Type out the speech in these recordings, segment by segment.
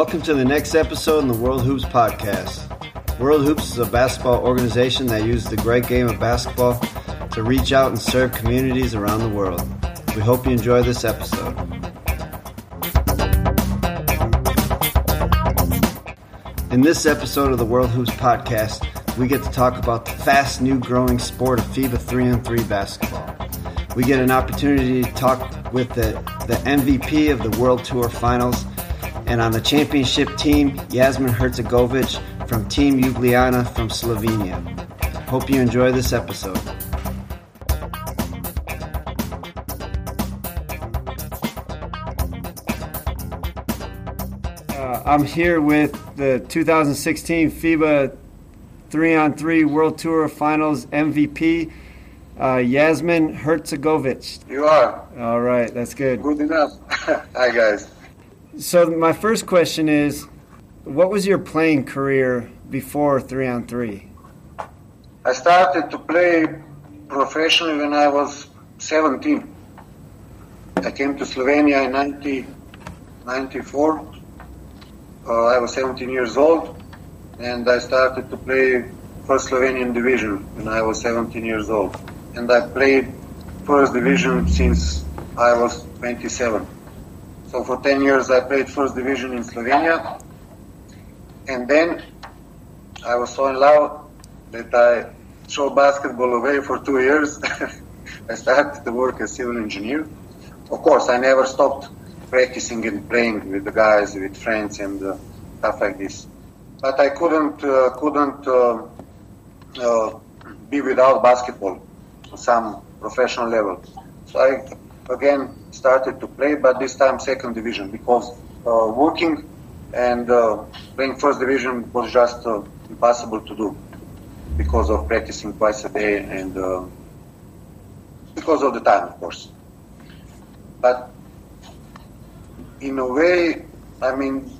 Welcome to the next episode in the World Hoops podcast. World Hoops is a basketball organization that uses the great game of basketball to reach out and serve communities around the world. We hope you enjoy this episode. In this episode of the World Hoops podcast, we get to talk about the fast new growing sport of FIBA 3 on 3 basketball. We get an opportunity to talk with the, the MVP of the World Tour Finals and on the championship team, Jasmin Hercegovic from Team Ljubljana from Slovenia. Hope you enjoy this episode. Uh, I'm here with the 2016 FIBA 3 on 3 World Tour Finals MVP, uh, Jasmin Hercegovic. You are. All right, that's good. Good enough. Hi, guys. So, my first question is what was your playing career before 3 on 3? I started to play professionally when I was 17. I came to Slovenia in 1994. Uh, I was 17 years old and I started to play first Slovenian division when I was 17 years old. And I played first division since I was 27. So for 10 years I played first division in Slovenia. And then I was so in love that I threw basketball away for two years. I started to work as civil engineer. Of course, I never stopped practicing and playing with the guys, with friends, and uh, stuff like this. But I couldn't uh, couldn't uh, uh be without basketball on some professional level. So I again started to play, but this time second division because uh, working and uh, playing first division was just impossible to do because of practicing twice a day and because of the time, of course. But in a way, I mean,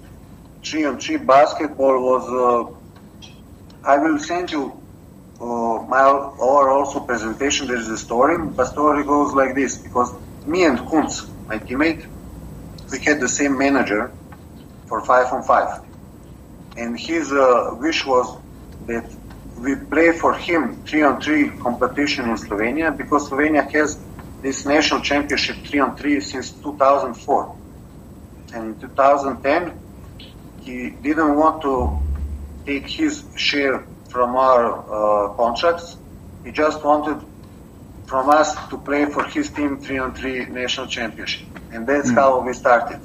three on three basketball was. Uh, I will send you uh, my also presentation. There is a story. The story goes like this because me and Kunz, my teammate, we had the same manager for five on five, and his uh, wish was that we play for him three on three competition in Slovenia because Slovenia has this national championship three on three since 2004. And in 2010, he didn't want to take his share from our uh, contracts. He just wanted from us to play for his team three on three national championship. And that's mm. how we started.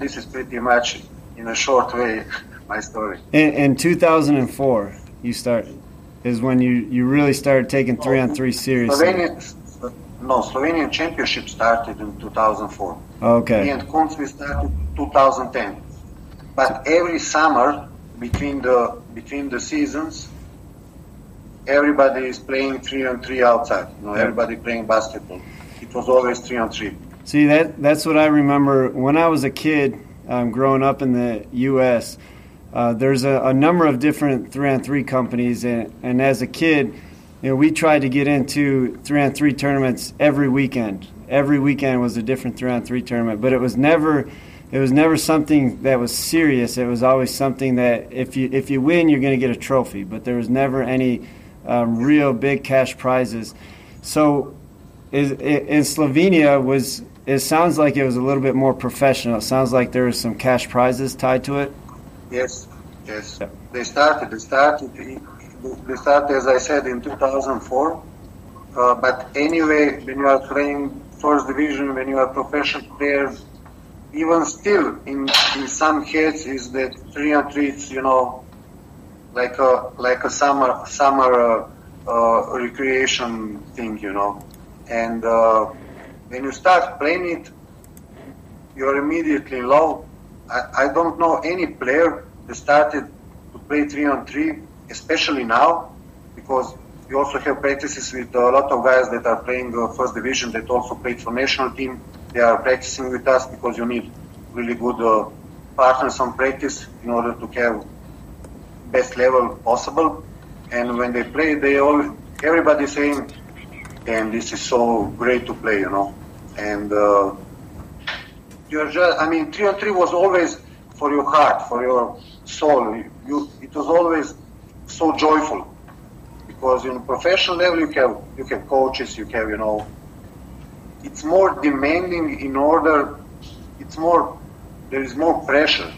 This is pretty much, in a short way, my story. In, in 2004, you started, is when you, you really started taking three on three seriously. Slovenia, no, Slovenian Championship started in 2004. Okay. Me and Kunz we started 2010. But every summer between the between the seasons, everybody is playing three on three outside. You know, everybody playing basketball. It was always three on three. See that that's what I remember when I was a kid, um, growing up in the U.S. Uh, there's a, a, number of different three on three companies, and, and as a kid you know, we tried to get into three on three tournaments every weekend. Every weekend was a different three on three tournament, but it was never it was never something that was serious. It was always something that if you if you win, you're going to get a trophy, but there was never any um, real big cash prizes. So, is, in Slovenia was it sounds like it was a little bit more professional. It sounds like there was some cash prizes tied to it. Yes, yes. Yeah. They started. They started they started, as I said, in 2004. Uh, but anyway, when you are playing first division, when you are professional players, even still in, in some heads is that three on three, you know, like a like a summer summer uh, uh, recreation thing, you know. And uh, when you start playing it, you're immediately low. I, I don't know any player that started to play three on three especially now, because you also have practices with a lot of guys that are playing uh, first division that also played for national team. They are practicing with us because you need really good uh, partners on practice in order to have best level possible. And when they play, they all everybody saying, "And this is so great to play," you know. And uh, you're just, I mean, three on three was always for your heart, for your soul. You, it was always so joyful because in professional level you have you have coaches, you have you know. It's more demanding in order. It's more there is more pressure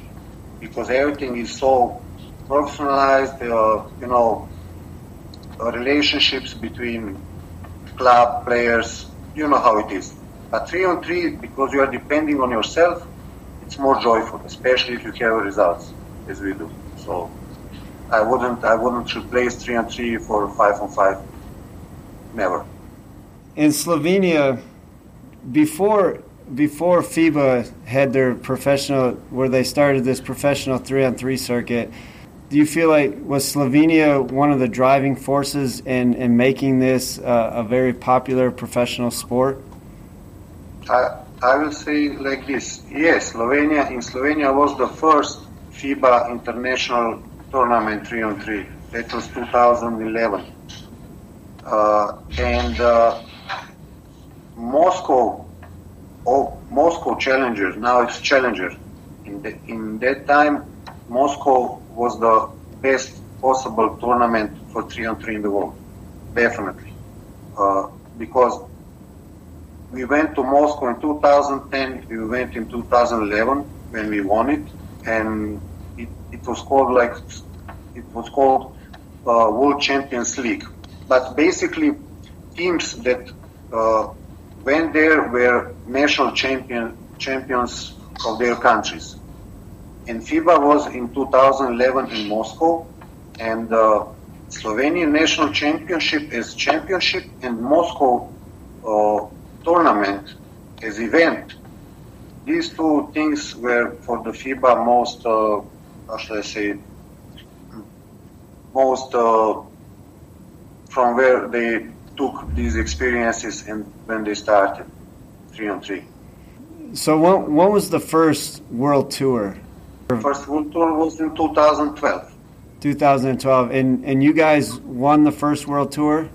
because everything is so professionalized. Uh, you know, relationships between club players. You know how it is. But three on three, because you are depending on yourself, it's more joyful, especially if you have results, as we do. So I wouldn't I wouldn't replace three on three for five on five. Never. In Slovenia, before before FIBA had their professional where they started this professional three on three circuit, do you feel like was Slovenia one of the driving forces in, in making this uh, a very popular professional sport? I, I will say like this. Yes, Slovenia in Slovenia was the first FIBA international tournament three on three. That was 2011, uh, and uh, Moscow, oh, Moscow Challenger. Now it's Challenger. In, the, in that time, Moscow was the best possible tournament for three on three in the world, definitely, uh, because we went to Moscow in 2010. We went in 2011 when we won it, and it, it was called like it was called uh, World Champions League. But basically, teams that uh, went there were national champion champions of their countries. And FIBA was in 2011 in Moscow, and uh, Slovenian national championship is championship, and Moscow uh, tournament as event. These two things were for the FIBA most, uh, how should I say, most uh, from where they took these experiences and when they started three on three. So, what, what was the first world tour? First world tour was in 2012. 2012, and and you guys won the first world tour.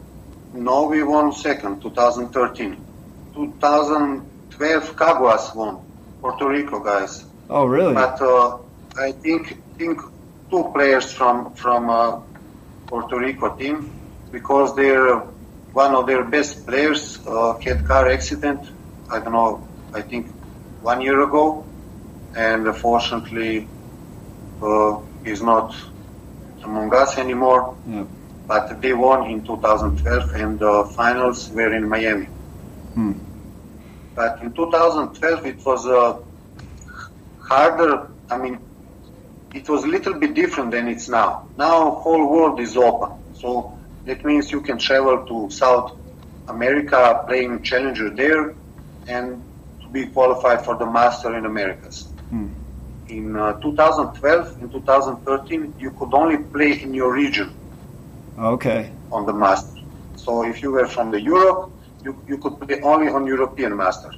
No, we won second, 2013. 2012 Caguas won, Puerto Rico guys. Oh, really? But uh, I think think two players from from uh, Puerto Rico team because they're one of their best players uh, had car accident. I don't know. I think one year ago, and unfortunately, uh, he's not among us anymore. Yeah. But they won in 2012, and the finals were in Miami. Hmm. But in 2012, it was uh, harder. I mean, it was a little bit different than it's now. Now, whole world is open. So that means you can travel to South America, playing challenger there, and to be qualified for the Master in Americas. Hmm. In uh, 2012 and 2013, you could only play in your region Okay. on the Master. So if you were from the Europe, you, you could play only on European Master.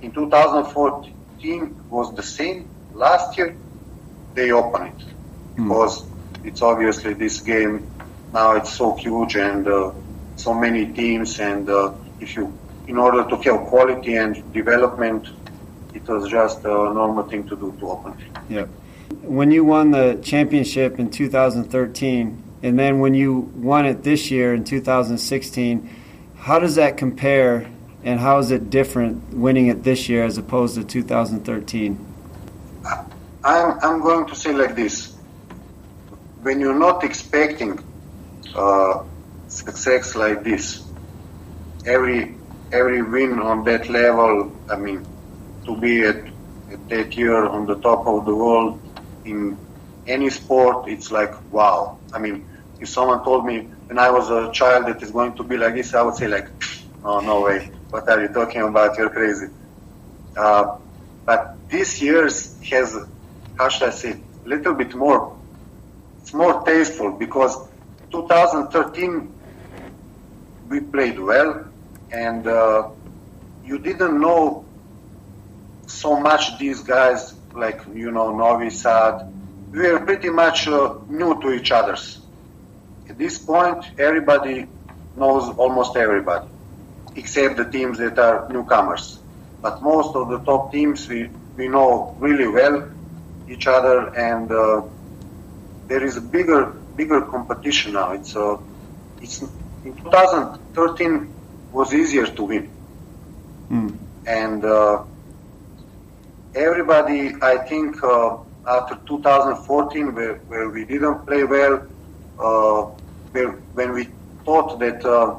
In 2014 was the same. Last year they opened it because it's obviously this game now it's so huge and uh, so many teams and uh, if you in order to have quality and development it was just a normal thing to do to open it. Yep. When you won the championship in 2013, and then when you won it this year in 2016, how does that compare, and how is it different winning it this year as opposed to 2013? I'm, I'm going to say like this. When you're not expecting uh, success like this, every every win on that level, I mean, to be at, at that year on the top of the world in any sport, it's like wow. I mean, if someone told me when I was a child that it's going to be like this, I would say like, oh no way, what are you talking about? You're crazy. Uh, but this year's has how should I say, a little bit more, it's more tasteful because 2013 we played well and uh, you didn't know so much these guys like, you know, Novi Sad. we are pretty much uh, new to each other's. At this point, everybody knows almost everybody, except the teams that are newcomers. But most of the top teams we, we know really well each other, and uh, there is a bigger bigger competition now. It's uh, it's in 2013 was easier to win, Mm. and uh, everybody I think uh, after 2014 where, where we didn't play well, uh, where, when we thought that uh,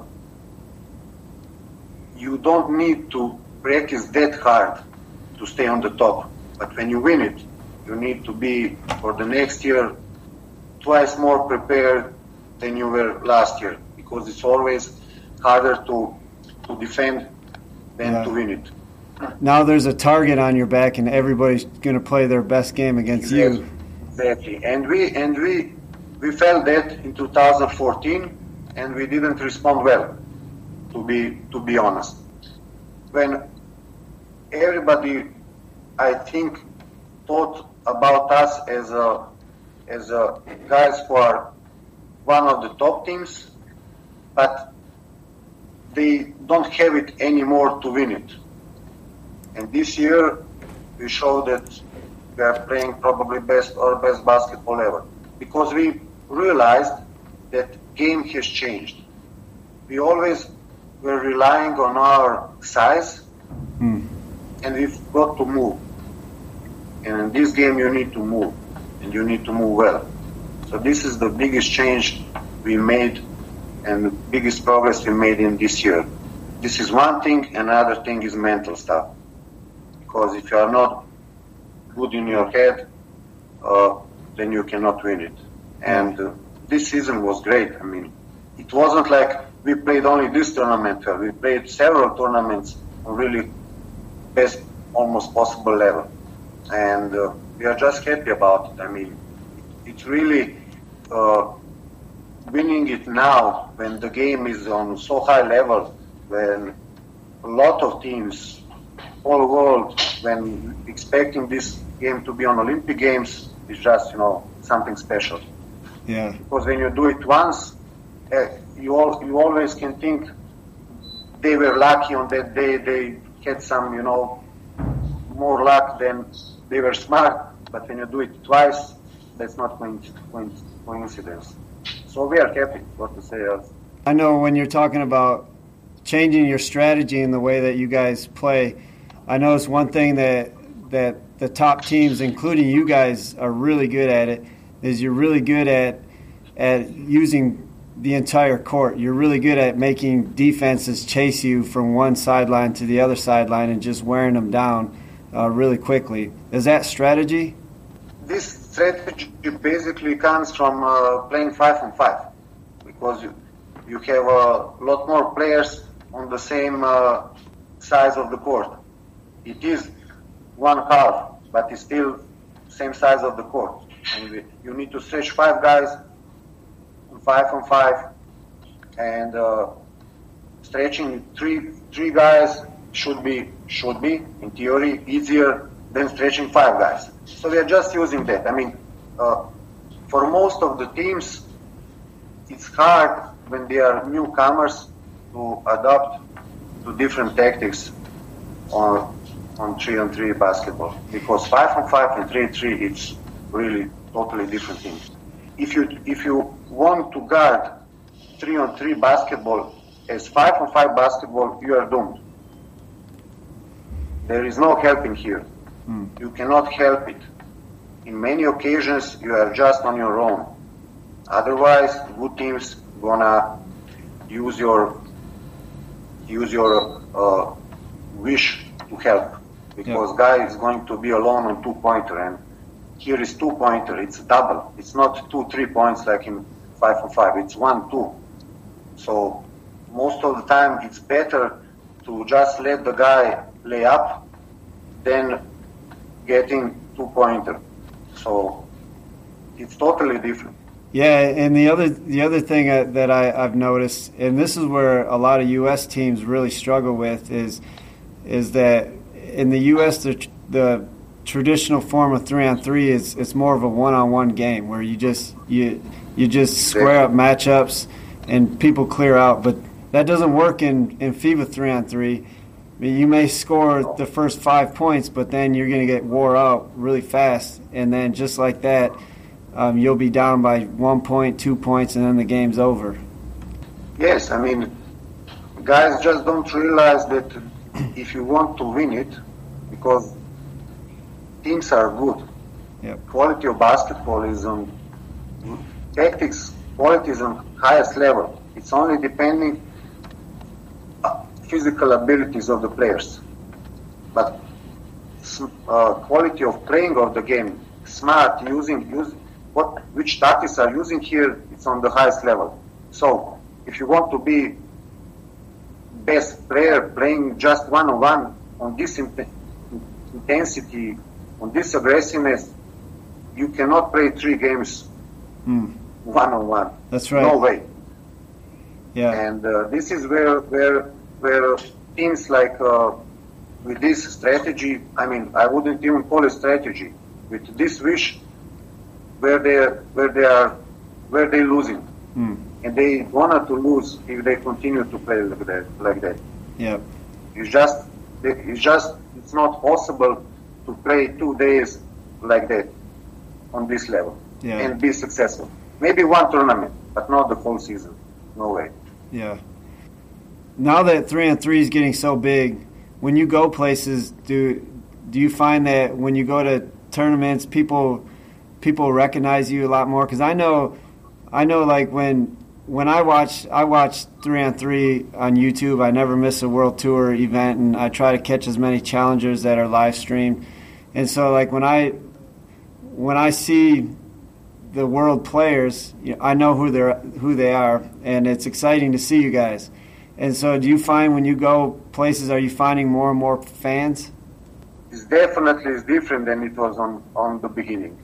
you don't need to practice that hard to stay on the top, but when you win it, you need to be for the next year twice more prepared than you were last year because it's always harder to to defend than Yeah. to win it. Now there's a target on your back, and everybody's going to play their best game against you. Exactly. And we and we we felt that in 2014, and we didn't respond well. To be to be honest, when everybody, I think, thought about us as a as a guys who are one of the top teams, but they don't have it anymore to win it. And this year, we showed that we are playing probably best or best basketball ever because we realized that game has changed. We always were relying on our size, Hmm. and we've got to move. And in this game, you need to move, and you need to move well. So this is the biggest change we made, and the biggest progress we made in this year. This is one thing. Another thing is mental stuff. Because if you are not good in your head, uh, then you cannot win it. And uh, this season was great. I mean, it wasn't like we played only this tournament. uh, We played several tournaments on really best, almost possible level. And uh, we are just happy about it. I mean, it's really uh, winning it now when the game is on so high level, when a lot of teams all world when expecting this game to be on Olympic Games is just you know something special. Yeah. Because when you do it once, uh, you all, you always can think they were lucky on that day. They had some you know more luck than they were smart. But when you do it twice, that's not coinc- coinc- coincidence. So we are happy. What to say else? I know when you're talking about changing your strategy in the way that you guys play, I it's one thing that that the top teams, including you guys, are really good at it. Is you're really good at at using the entire court. You're really good at making defenses chase you from one sideline to the other sideline and just wearing them down uh, really quickly. Is that strategy? this strategy basically comes from uh, playing five on five because you, you have a lot more players on the same uh, size of the court. It is one half, but it's still same size of the court. And you need to stretch five guys, five on five, and uh, stretching three three guys should be should be in theory easier than stretching five guys. So we are just using that. I mean, uh, for most of the teams, it's hard when they are newcomers to adapt to different tactics on three on three basketball because five on five and three on three it's really totally different things. If you if you want to guard three on three basketball as five on five basketball, you are doomed. There is no helping here. You cannot help it. In many occasions, you are just on your own. Otherwise, good teams gonna use your use your uh, wish to help because guy is going to be alone on two pointer and here is two pointer. It's double. It's not two three points like in five on five. It's one two. So most of the time, it's better to just let the guy lay up than getting two pointer. So it's totally different. Yeah, and the other the other thing uh, that I, I've noticed, and this is where a lot of U.S. teams really struggle with, is is that in the U.S. the the traditional form of three on three is it's more of a one on one game where you just you you just square up matchups and people clear out, but that doesn't work in in FIBA three on three. you may score the first five points, but then you're going to get wore out really fast, and then just like that, um, you'll be down by one point, two points, and then the game's over. Yes, I mean, guys just don't realize that if you want to win it, because teams are good, Yep. quality of basketball is on tactics. Quality is on highest level. It's only depending uh, physical abilities of the players, but uh, quality of playing of the game, smart using use what which tactics are using here. It's on the highest level. So if you want to be best player playing just one on one on this int- intensity, on this aggressiveness, you cannot play three games Hmm. one on one. That's right. No way. Yeah. And uh, this is where where where teams like uh, with this strategy, I mean, I wouldn't even call it strategy. With this wish, where they where they are where they losing, Hmm. And they wanted to lose if they continue to play like that. Like that. Yep. It's just it's just it's not possible to play two days like that on this level Yeah. and be successful. Maybe one tournament, but not the whole season. No way. Yeah. Now that three on three is getting so big, when you go places, do do you find that when you go to tournaments, people people recognize you a lot more? Because I know, I know, like when when I watch I watch three on three on YouTube, I never miss a World Tour event, and I try to catch as many challengers that are live streamed. And so, like when I when I see the world players, you know, I know who they're who they are, and it's exciting to see you guys. And so, do you find when you go places, are you finding more and more fans? It's definitely different than it was on on the beginning.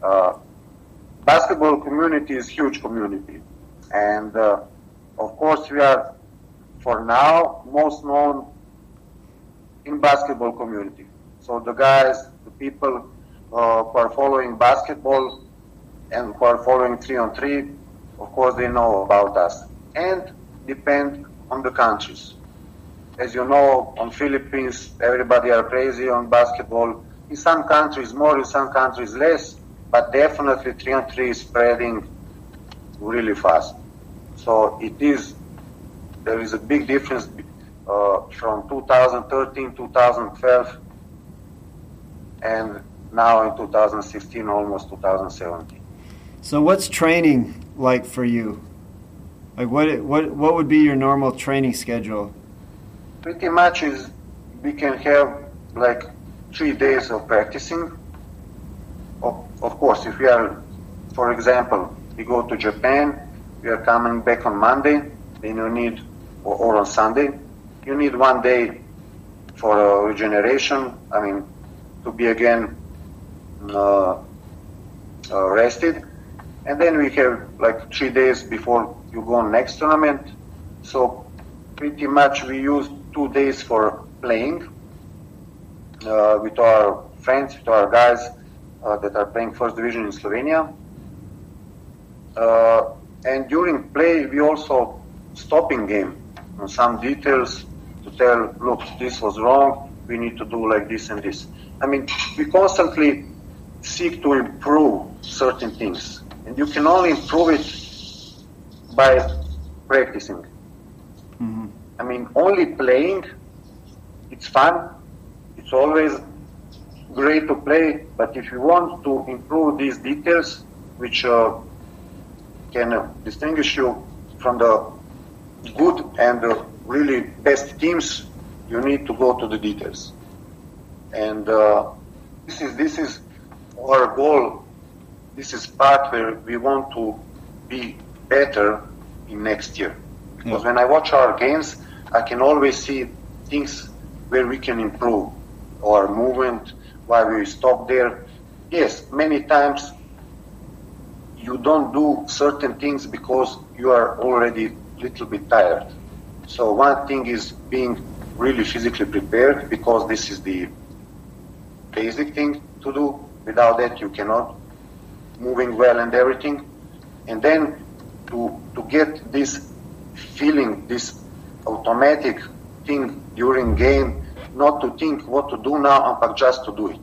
Uh, basketball community is huge community, and uh, of course we are for now most known in basketball community. So the guys, the people uh, who are following basketball and who are following three on three, of course they know about us and depend on the countries. As you know, on Philippines, everybody are crazy on basketball. In some countries more, in some countries less, but definitely three on three is spreading really fast. So it is, there is a big difference uh, from 2013, 2012, and now in 2016, almost 2017. So, what's training like for you? Like, what what what would be your normal training schedule? Pretty much is we can have like three days of practicing. Of, of course, if we are, for example, we go to Japan, we are coming back on Monday, then you need, or, or on Sunday, you need one day for uh, regeneration. I mean, to be again uh, uh, rested, and then we have like three days before you go on next tournament. So pretty much we use two days for playing uh, with our friends, with our guys uh, that are playing first division in Slovenia. And during play, we also stopping game on some details to tell, look, this was wrong. We need to do like this and this. I mean, we constantly seek to improve certain things, and you can only improve it by practicing. Mm-hmm. I mean, only playing, it's fun. It's always great to play. But if you want to improve these details, which uh, can uh, distinguish you from the good and the really best teams, you need to go to the details. And uh, this is this is our goal. This is part where we want to be better in next year. Because when I watch our games, I can always see things where we can improve our movement, why we stop there. Yes, many times you don't do certain things because you are already a little bit tired. So one thing is being really physically prepared because this is the basic thing to do. Without that, you cannot moving well and everything. And then to to get this feeling, this automatic thing during game, not to think what to do now, but just to do it.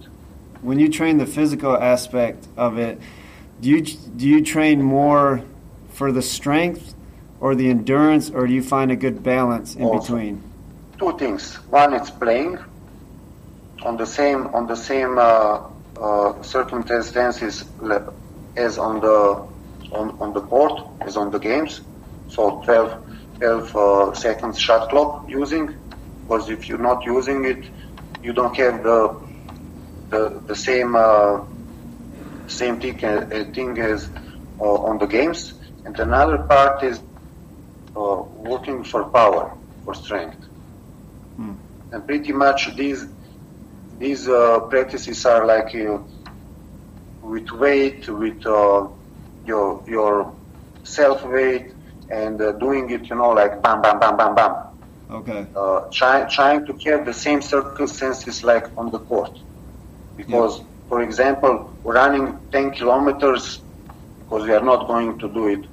When you train the physical aspect of it, do you do you train more for the strength or the endurance, or do you find a good balance in Also. between? Two things. One, it's playing on the same on the same uh, uh, circumstances as on the on, on the court as on the games. So 12, 12 uh, seconds shot clock using, because if you're not using it, you don't have the the, the same uh, same thing, uh, thing as uh, on the games. And another part is uh, working for power, for strength. And pretty much these these uh, practices are like uh, with weight, with uh, your your self weight, and uh, doing it, you know, like bam, bam, bam, bam, bam Okay. uh, try, trying to have the same circumstances like on the court. Because, for example, running 10 kilometers, because we are not going to do it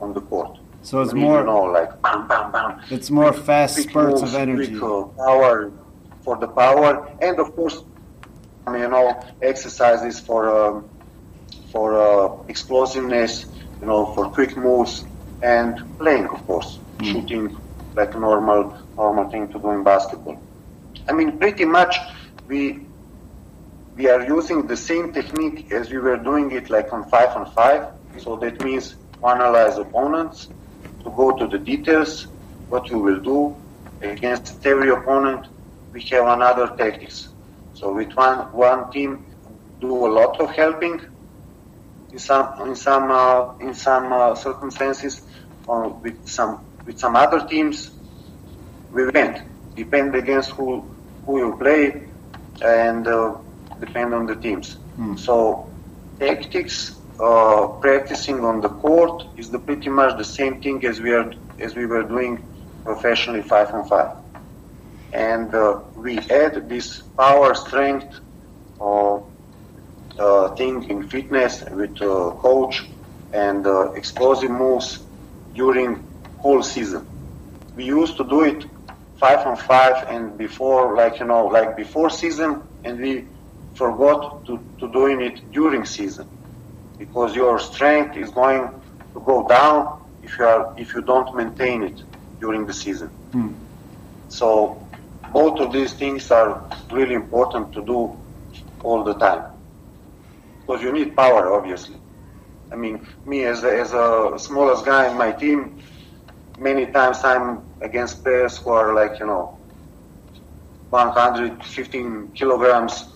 on the court. So it's We more you know, like bam, bam, bam. it's more fast Quick spurts moves, of energy. quick, uh, power for the power, and of course, you know, exercises for um, for uh, explosiveness, you know, for quick moves and playing, of course, shooting like normal normal thing to do in basketball. I mean, pretty much we we are using the same technique as we were doing it like on five on five. So that means analyze opponents, to go to the details, what we will do against every opponent. We have another tactics. So with one one team, do a lot of helping. In some in some uh, in some uh, circumstances, uh, with some with some other teams, we went. Depend against who who you play, and uh, depend on the teams. So tactics, uh, practicing on the court is the pretty much the same thing as we are as we were doing professionally five on five. And uh, we add this power strength uh, uh, thing in fitness with uh, coach and uh, explosive moves during whole season. We used to do it five on five and before, like you know, like before season, and we forgot to, to doing it during season because your strength is going to go down if you are if you don't maintain it during the season. Hmm. So both of these things are really important to do all the time because you need power, obviously. I mean, me as a, as a smallest guy in my team, many times I'm against players who are like you know 115 kilograms,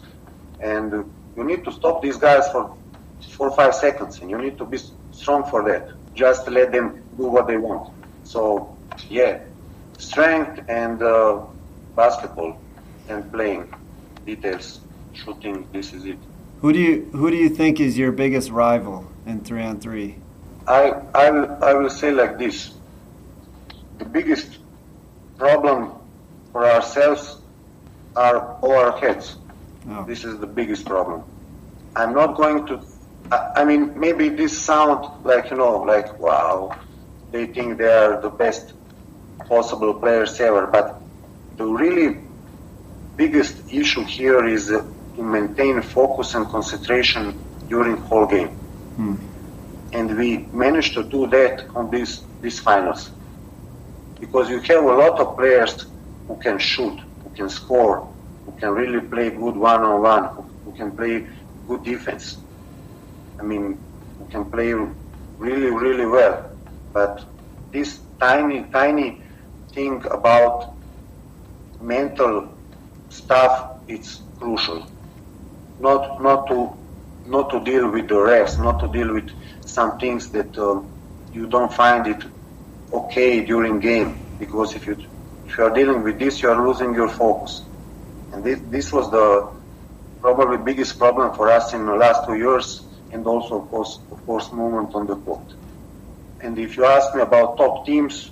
and you need to stop these guys for four or five seconds, and you need to be strong for that. Just let them do what they want. So, yeah, strength and uh, basketball and playing details, shooting. This is it. Who do you who do you think is your biggest rival in three on three? I, I, will, I will say like this. The biggest problem for ourselves are our heads. Oh. This is the biggest problem. I'm not going to, I, I mean, maybe this sound like, you know, like, wow, they think they are the best possible players ever, but the really biggest issue here is uh, to maintain focus and concentration during whole game and we managed to do that on these these finals because you have a lot of players who can shoot, who can score, who can really play good one on one, who can play good defense. I mean, who can play really really well. But this tiny tiny thing about mental stuff it's crucial. Not not to not to deal with the refs, not to deal with some things that uh, you don't find it okay during game. Because if you if you are dealing with this, you are losing your focus. And this this was the probably biggest problem for us in the last two years, and also of course of course movement on the court. And if you ask me about top teams,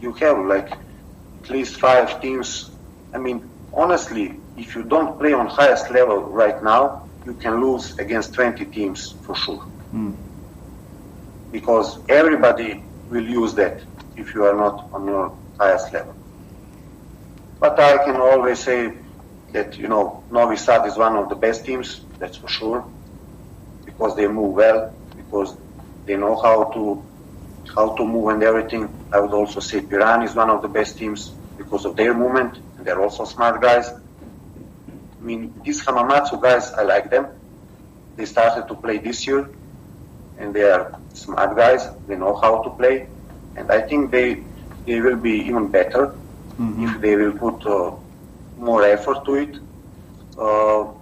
you have like at least five teams. I mean, honestly, if you don't play on highest level right now, you can lose against 20 teams for sure. Hmm. Because everybody will use that if you are not on your highest level. But I can always say that you know Novi Sad is one of the best teams, that's for sure, because they move well, because they know how to how to move and everything. I would also say Piran is one of the best teams because of their movement, and they're also smart guys. I mean, these Hamamatsu guys, I like them. They started to play this year, and they are smart guys. They know how to play, and I think they they will be even better mm-hmm. if they will put uh, more effort to it. Uh,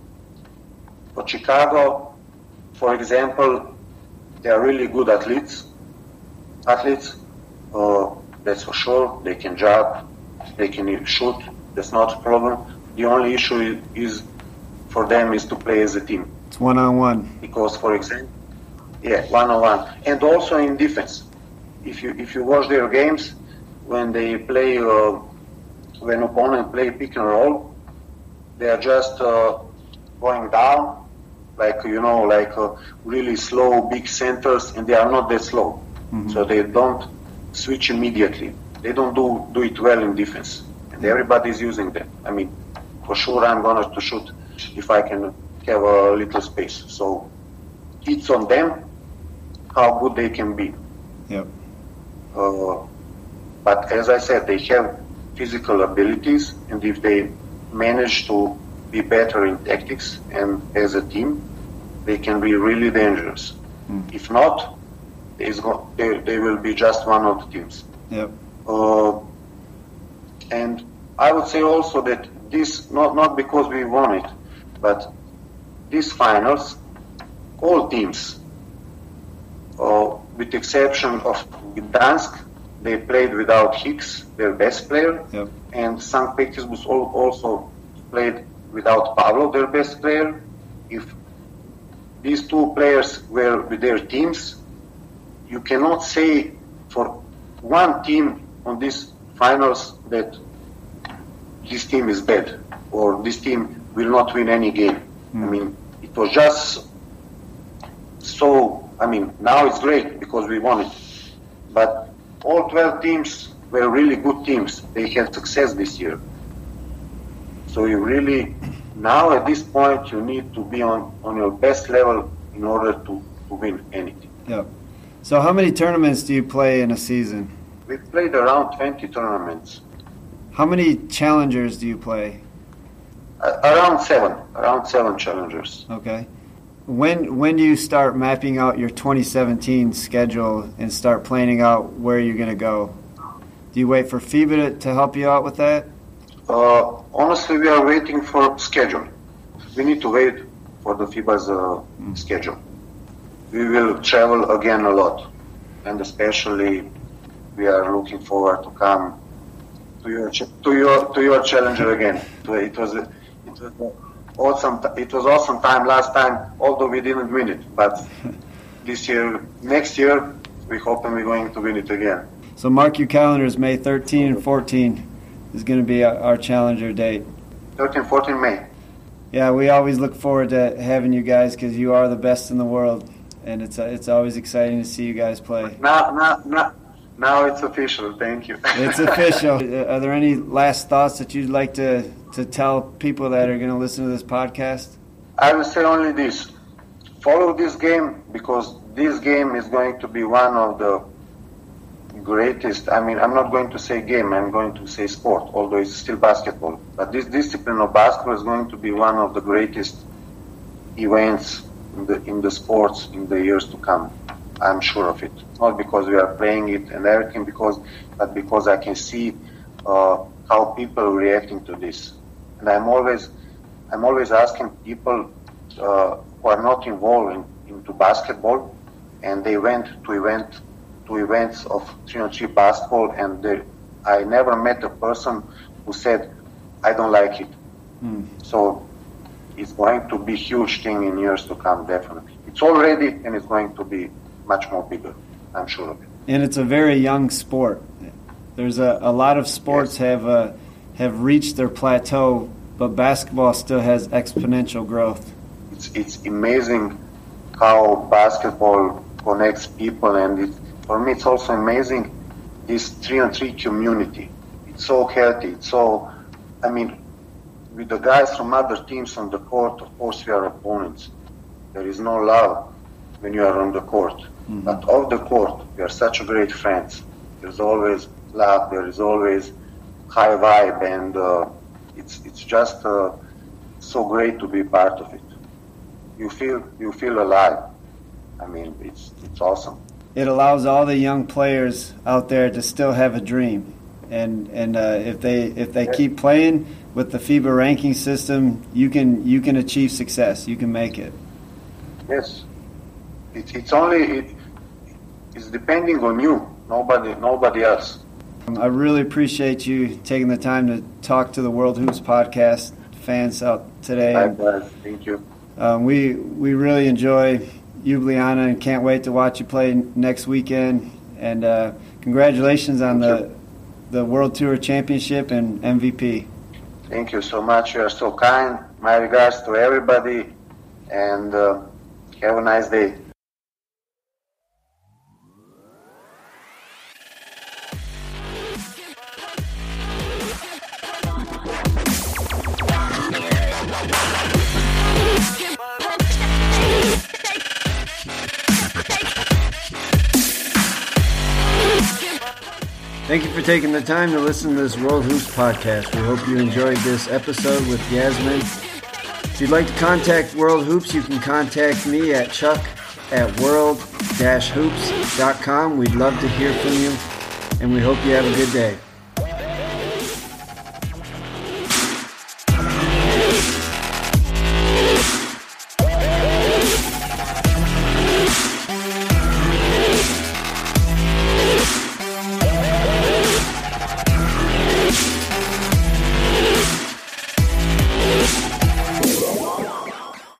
for Chicago, for example, they are really good athletes. Athletes, uh, that's for sure. They can jump, they can shoot. That's not a problem. The only issue is for them is to play as a team. It's one on one. Because, for example, yeah, one on one, and also in defense. If you if you watch their games, when they play, uh, when opponent play pick and roll, they are just uh, going down, like you know, like uh, really slow big centers, and they are not that slow, mm-hmm. so they don't switch immediately. They don't do do it well in defense, and everybody is using them. I mean, for sure, I'm gonna to shoot if I can have a little space. So it's on them how good they can be. Yep. Uh, but as I said, they have physical abilities, and if they manage to be better in tactics and as a team, they can be really dangerous. Mm. If not, they, they will be just one of the teams. Yep. Uh, and I would say also that this, not, not because we won it, but these finals, all teams, uh, with the exception of Gdansk, they played without Hicks, their best player, yep. and St. Petersburg also played without Pavlo, their best player. If these two players were with their teams, you cannot say for one team on these finals that this team is bad or this team will not win any game. Mm. I mean, it was just so. I mean, now it's great because we won it, but all 12 teams were really good teams. They had success this year. So you really, now at this point, you need to be on, on your best level in order to, to win anything. Yeah. So how many tournaments do you play in a season? We played around 20 tournaments. How many challengers do you play? Uh, around seven. Around seven challengers. Okay. When when do you start mapping out your 2017 schedule and start planning out where you're going to go? Do you wait for FIBA to, to help you out with that? Uh, honestly, we are waiting for schedule. We need to wait for the FIBA's uh, mm. schedule. We will travel again a lot, and especially we are looking forward to come to your to your to your challenger again. It was it was awesome. It was awesome time last time, although we didn't win it. But this year, next year, we hope and we're going to win it again. So mark your calendars. May 13 and 14 is going to be our challenger date. 13, 14 May. Yeah, we always look forward to having you guys because you are the best in the world, and it's it's always exciting to see you guys play. Now, now, now, now it's official. Thank you. it's official. Are there any last thoughts that you'd like to to tell people that are going to listen to this podcast? I will say only this: follow this game because this game is going to be one of the greatest. I mean, I'm not going to say game. I'm going to say sport, although it's still basketball. But this discipline of basketball is going to be one of the greatest events in the in the sports in the years to come. I'm sure of it. Not because we are playing it and everything, because but because I can see uh, how people are reacting to this. And I'm always, I'm always asking people uh, who are not involved in, into basketball, and they went to event to events of 3 basketball, and they, I never met a person who said, "I don't like it." Mm. So it's going to be a huge thing in years to come. Definitely, it's already, and it's going to be much more bigger. I'm sure of it. And it's a very young sport. There's a, a lot of sports yes. have uh, have reached their plateau, but basketball still has exponential growth. It's it's amazing how basketball connects people, and it, for me, it's also amazing this three on three community. It's so healthy. It's so I mean, with the guys from other teams on the court, of course we are opponents. There is no love when you are on the court. Mm-hmm. But off the court, we are such great friends. There's always love. There is always high vibe, and uh, it's it's just uh, so great to be part of it. You feel you feel alive. I mean, it's it's awesome. It allows all the young players out there to still have a dream, and and uh, if they if they keep playing with the FIBA ranking system, you can you can achieve success. You can make it. Yes, it, it's only it, it's depending on you. Nobody nobody else. I really appreciate you taking the time to talk to the World Hoops podcast fans out today. Likewise. Thank you. Um, we we really enjoy Ljubljana and can't wait to watch you play next weekend. And uh, congratulations on the the World Tour Championship and MVP. Thank you so much. You are so kind. My regards to everybody, and uh, have a nice day. Thank you for taking the time to listen to this World Hoops podcast. We hope you enjoyed this episode with Jasmin. If you'd like to contact World Hoops, you can contact me at chuck at world-hoops.com. We'd love to hear from you, and we hope you have a good day.